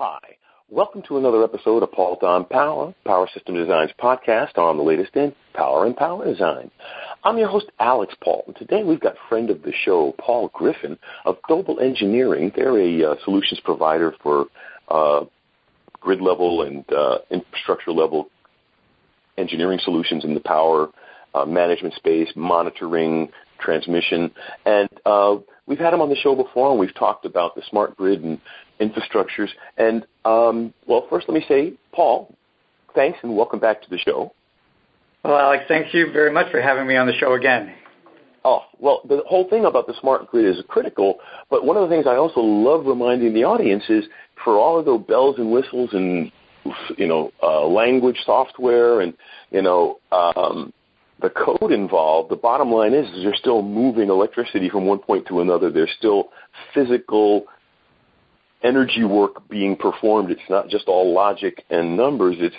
Hi. Welcome to another episode of Paul Don Power, Power System Design's podcast on the latest in power and power design. I'm your host, Alex Paul, and today we've got friend of the show, Paul Griffin of Doble Engineering. They're a uh, solutions provider for uh, grid level and uh, infrastructure level engineering solutions in the power uh, management space, monitoring, transmission, and uh, we've had him on the show before, and we've talked about the smart grid and infrastructures. And um, well, first let me say, Paul, thanks and welcome back to the show. Well, Alex, thank you very much for having me on the show again. Oh, well, the whole thing about the smart grid is critical, but one of the things I also love reminding the audience is for all of the bells and whistles and, you know, uh, language software and, you know, um, the code involved, the bottom line is, is you're still moving electricity from one point to another. There's still physical energy work being performed. It's not just all logic and numbers. It's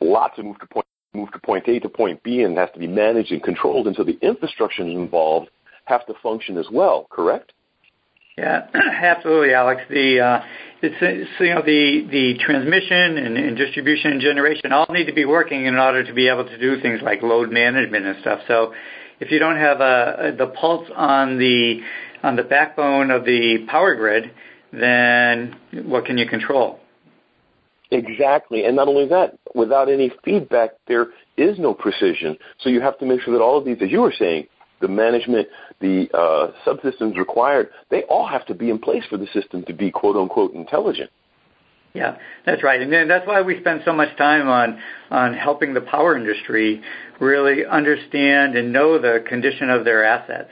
lots of move to point move to point A to point B and has to be managed and controlled. And so the infrastructure involved have to function as well. Correct? Yeah, absolutely, Alex. The uh, it's, it's you know the the transmission and, distribution and generation all need to be working in order to be able to do things like load management and stuff. So if you don't have a, a the pulse on the on the backbone of the power grid, then what can you control? Exactly. And not only that, without any feedback, there is no precision. So you have to make sure that all of these, as you were saying, the management, the uh, subsystems required, they all have to be in place for the system to be quote unquote intelligent. Yeah, that's right. And that's why we spend so much time on, on helping the power industry really understand and know the condition of their assets.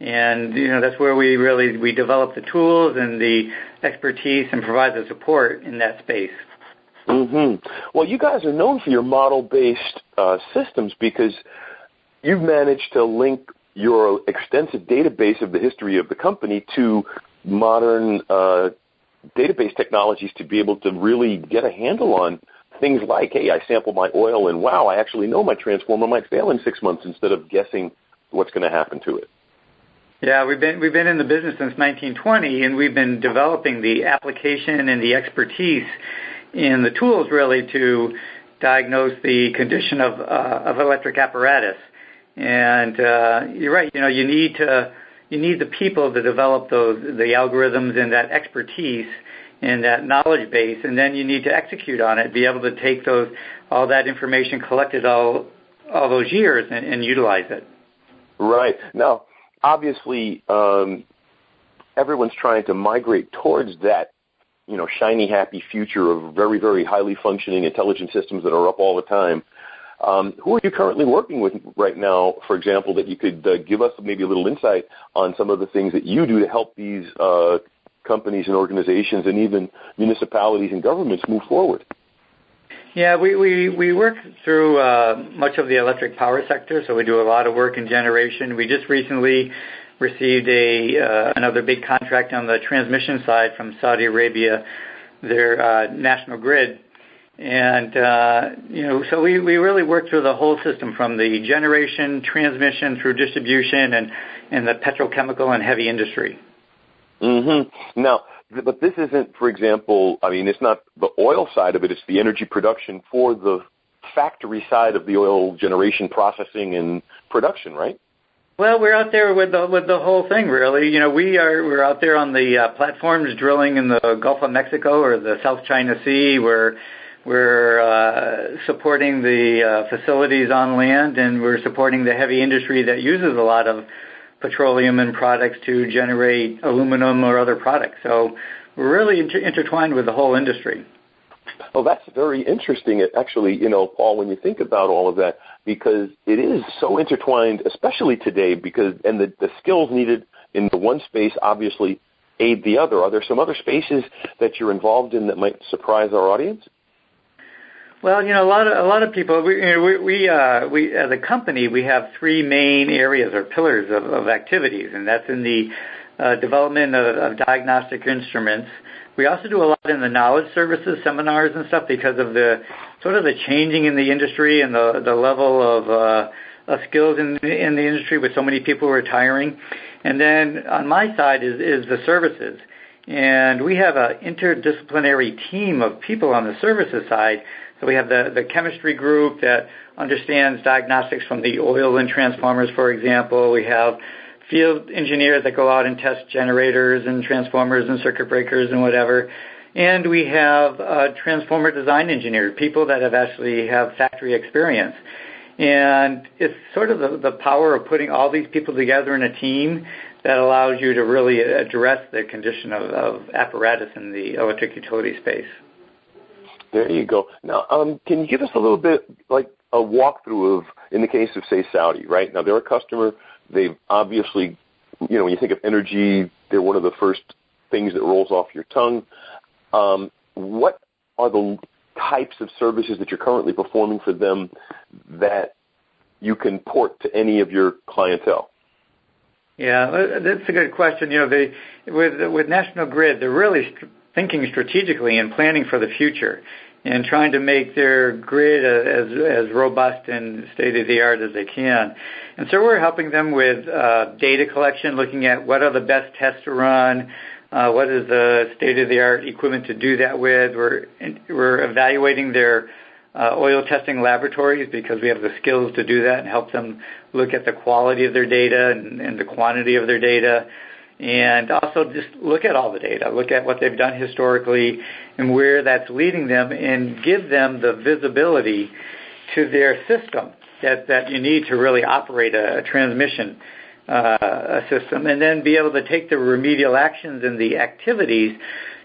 And, you know, that's where we really, we develop the tools and the expertise and provide the support in that space. Mm-hmm. Well, you guys are known for your model-based uh, systems because you've managed to link your extensive database of the history of the company to modern uh, database technologies to be able to really get a handle on things like, hey, I sample my oil and wow, I actually know my transformer might fail in six months instead of guessing what's going to happen to it. Yeah, we've been we've been in the business since 1920, and we've been developing the application and the expertise in the tools really to diagnose the condition of uh, of electric apparatus. And uh, you're right. You know, you need to you need the people to develop those the algorithms and that expertise and that knowledge base, and then you need to execute on it, be able to take those all that information collected all all those years and, and utilize it. Right now obviously um, everyone's trying to migrate towards that you know shiny happy future of very very highly functioning intelligent systems that are up all the time who are you currently working with right now for example that you could uh, give us maybe a little insight on some of the things that you do to help these uh, companies and organizations and even municipalities and governments move forward yeah, we, we, we work through uh, much of the electric power sector, so we do a lot of work in generation. We just recently received a another big contract on the transmission side from Saudi Arabia, their uh, national grid. We, we really work through the whole system from the generation, transmission through distribution and, and the petrochemical and heavy industry. Mm-hmm. Now, but this isn't, for example, I mean, it's not the oil side of it, it's the energy production for the factory side of the oil generation processing and production, right? Well, we're out there with the with the whole thing, really. You know, we are we're out there on the uh, platforms drilling in the Gulf of Mexico or the South China Sea. We're we're uh, supporting the uh, facilities on land, and we're supporting the heavy industry that uses a lot of petroleum and products to generate aluminum or other products. So we're really inter- intertwined with the whole industry. Well, that's very interesting, actually, you know, Paul, when you think about all of that, because it is so intertwined, especially today, because, and the, the skills needed in the one space obviously aid the other. Are there some other spaces that you're involved in that might surprise our audience? Well, you know, a lot of a lot of people. We you know, we we, uh, we as a company we have three main areas or pillars of, of activities, and that's in the uh, development of, of diagnostic instruments. We also do a lot in the knowledge services, seminars and stuff because of the sort of the changing in the industry and the the level of uh, of skills in in the industry with so many people retiring. And then on my side is is the services. And we have an interdisciplinary team of people on the services side. So we have the, chemistry group that understands diagnostics from the oil and transformers, for example. We have field engineers that go out and test generators and transformers and circuit breakers and whatever. And we have transformer design engineers, people that have actually have factory experience. And it's sort of the, power of putting all these people together in a team that allows you to really address the condition of apparatus in the electric utility space. There you go. Now, um, can you give us a little bit, like a walkthrough of, in the case of, say, Saudi, right? Now, they're a customer. They've obviously, you know, when you think of energy, they're one of the first things that rolls off your tongue. Um, what are the types of services that you're currently performing for them that you can port to any of your clientele? Yeah, uh, that's a good question. You know, they with with National Grid, they're really st- thinking strategically and planning for the future and trying to make their grid as as robust and state of the art as they can. And so we're helping them with uh, data collection, looking at what are the best tests to run, uh, what is the state-of-the-art equipment to do that with. We're we're evaluating their uh, oil testing laboratories because we have the skills to do that and help them look at the quality of their data and, and the quantity of their data. And also just look at all the data, look at what they've done historically and where that's leading them and give them the visibility to their system that, that you need to really operate a, a transmission uh, a system, and then be able to take the remedial actions and the activities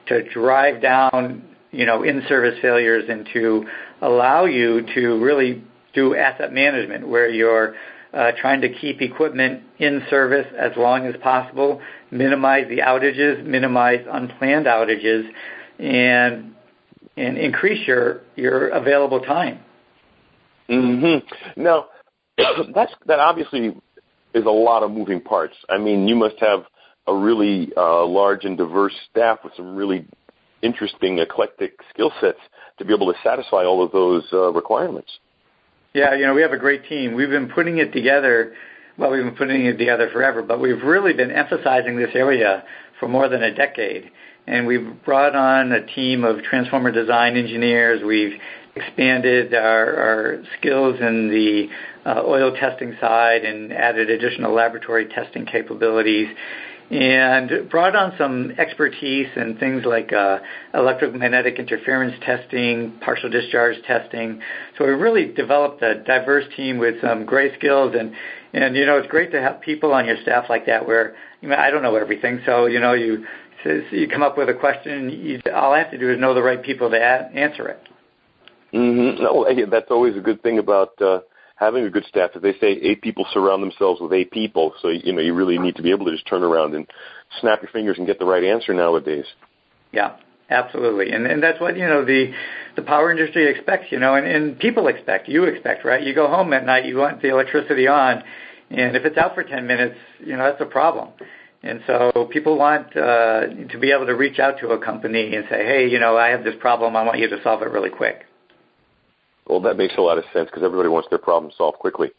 to drive down, you know, in-service failures and to allow you to really do asset management, where you're trying to keep equipment in service as long as possible, minimize the outages, minimize unplanned outages, and and increase your your available time. Mm-hmm. Now, that's that obviously is a lot of moving parts. I mean, you must have a really uh, large and diverse staff with some really interesting, eclectic skill sets to be able to satisfy all of those uh, requirements. Yeah, you know, we have a great team. We've been putting it together. Well, we've been putting it together forever, but we've really been emphasizing this area for more than a decade. And we've brought on a team of transformer design engineers. We've expanded our, our skills in the uh, oil testing side and added additional laboratory testing capabilities and brought on some expertise in things like uh, electromagnetic interference testing, partial discharge testing. So we really developed a diverse team with some great skills, and and you know it's great to have people on your staff like that. Where you know, I don't know everything, so you know you so you come up with a question, you, all I have to do is know the right people to a- answer it. Mm-hmm. No, that's always a good thing about uh, having a good staff. As they say, eight people surround themselves with eight people. So you know you really need to be able to just turn around and snap your fingers and get the right answer nowadays. Yeah, absolutely. And and that's what you know the the power industry expects. You know, and, and people expect. You expect, right? You go home at night, you want the electricity on, and if it's out for ten minutes, you know that's a problem. And so people want uh, to be able to reach out to a company and say, hey, you know, I have this problem. I want you to solve it really quick. Well, that makes a lot of sense because everybody wants their problem solved quickly.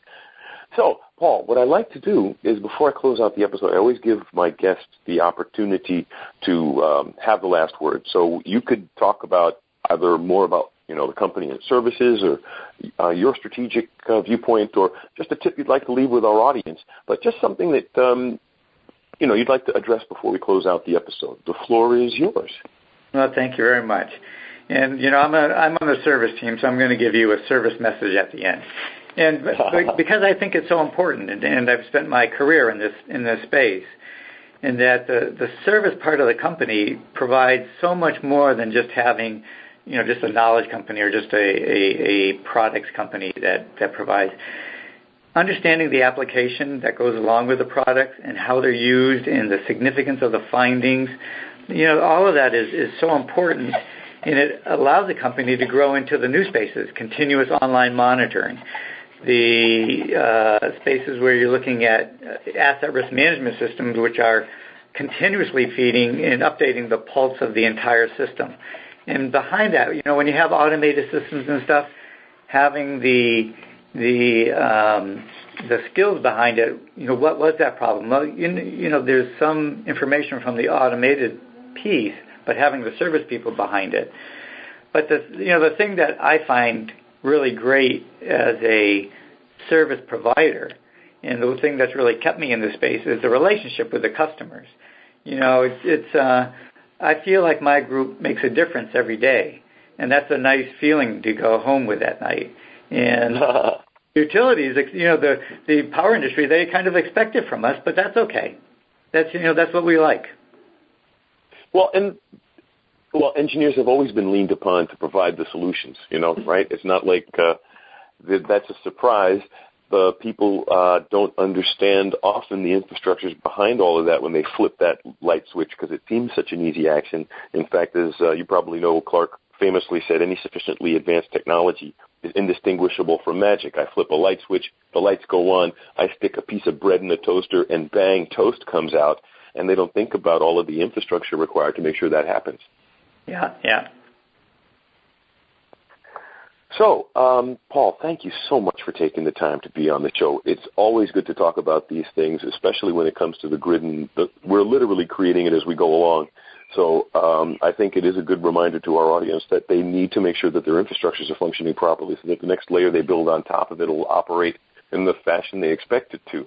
So, Paul, what I like to do is before I close out the episode, I always give my guests the opportunity to um, have the last word. So you could talk about either more about you know the company and services, or uh, your strategic uh, viewpoint, or just a tip you'd like to leave with our audience. But just something that um, you know you'd like to address before we close out the episode. The floor is yours. Well, thank you very much. And you know, I'm a I'm on the service team, so I'm going to give you a service message at the end. And because I think it's so important, and, and I've spent my career in this in this space, and that the the service part of the company provides so much more than just having, you know, just a knowledge company or just a a, a products company that that provides. Understanding the application that goes along with the products and how they're used and the significance of the findings, you know, all of that is is so important and it allows the company to grow into the new spaces, continuous online monitoring, the uh, spaces where you're looking at uh, asset risk management systems, which are continuously feeding and updating the pulse of the entire system. And behind that, you know, when you have automated systems and stuff, having the the um, the skills behind it, you know, what was that problem? Well, you, you know, there's some information from the automated piece, but having the service people behind it. But the you know the thing that I find really great as a service provider, and the thing that's really kept me in this space is the relationship with the customers. You know, it's it's uh, I feel like my group makes a difference every day, and that's a nice feeling to go home with at night. And utilities, you know, the the power industry, they kind of expect it from us, but that's okay. That's you know that's what we like. Well, and well, engineers have always been leaned upon to provide the solutions. You know, right? It's not like uh, that's a surprise. The people uh, don't understand often the infrastructures behind all of that when they flip that light switch because it seems such an easy action. In fact, as uh, you probably know, Clarke famously said, any sufficiently advanced technology is indistinguishable from magic. I flip a light switch, the lights go on, I stick a piece of bread in the toaster, and bang, toast comes out. And they don't think about all of the infrastructure required to make sure that happens. Yeah, yeah. So, um, Paul, thank you so much for taking the time to be on the show. It's always good to talk about these things, especially when it comes to the grid, and the, we're literally creating it as we go along. So um, I think it is a good reminder to our audience that they need to make sure that their infrastructures are functioning properly so that the next layer they build on top of it will operate in the fashion they expect it to.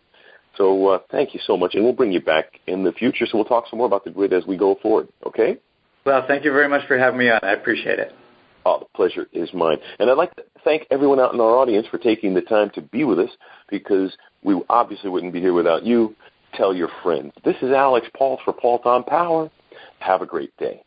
So uh, thank you so much, and we'll bring you back in the future. So we'll talk some more about the grid as we go forward. Okay? Well, thank you very much for having me on. I appreciate it. Oh, the pleasure is mine. And I'd like to thank everyone out in our audience for taking the time to be with us because we obviously wouldn't be here without you. Tell your friends. This is Alex Paul for Paul Tom Power. Have a great day.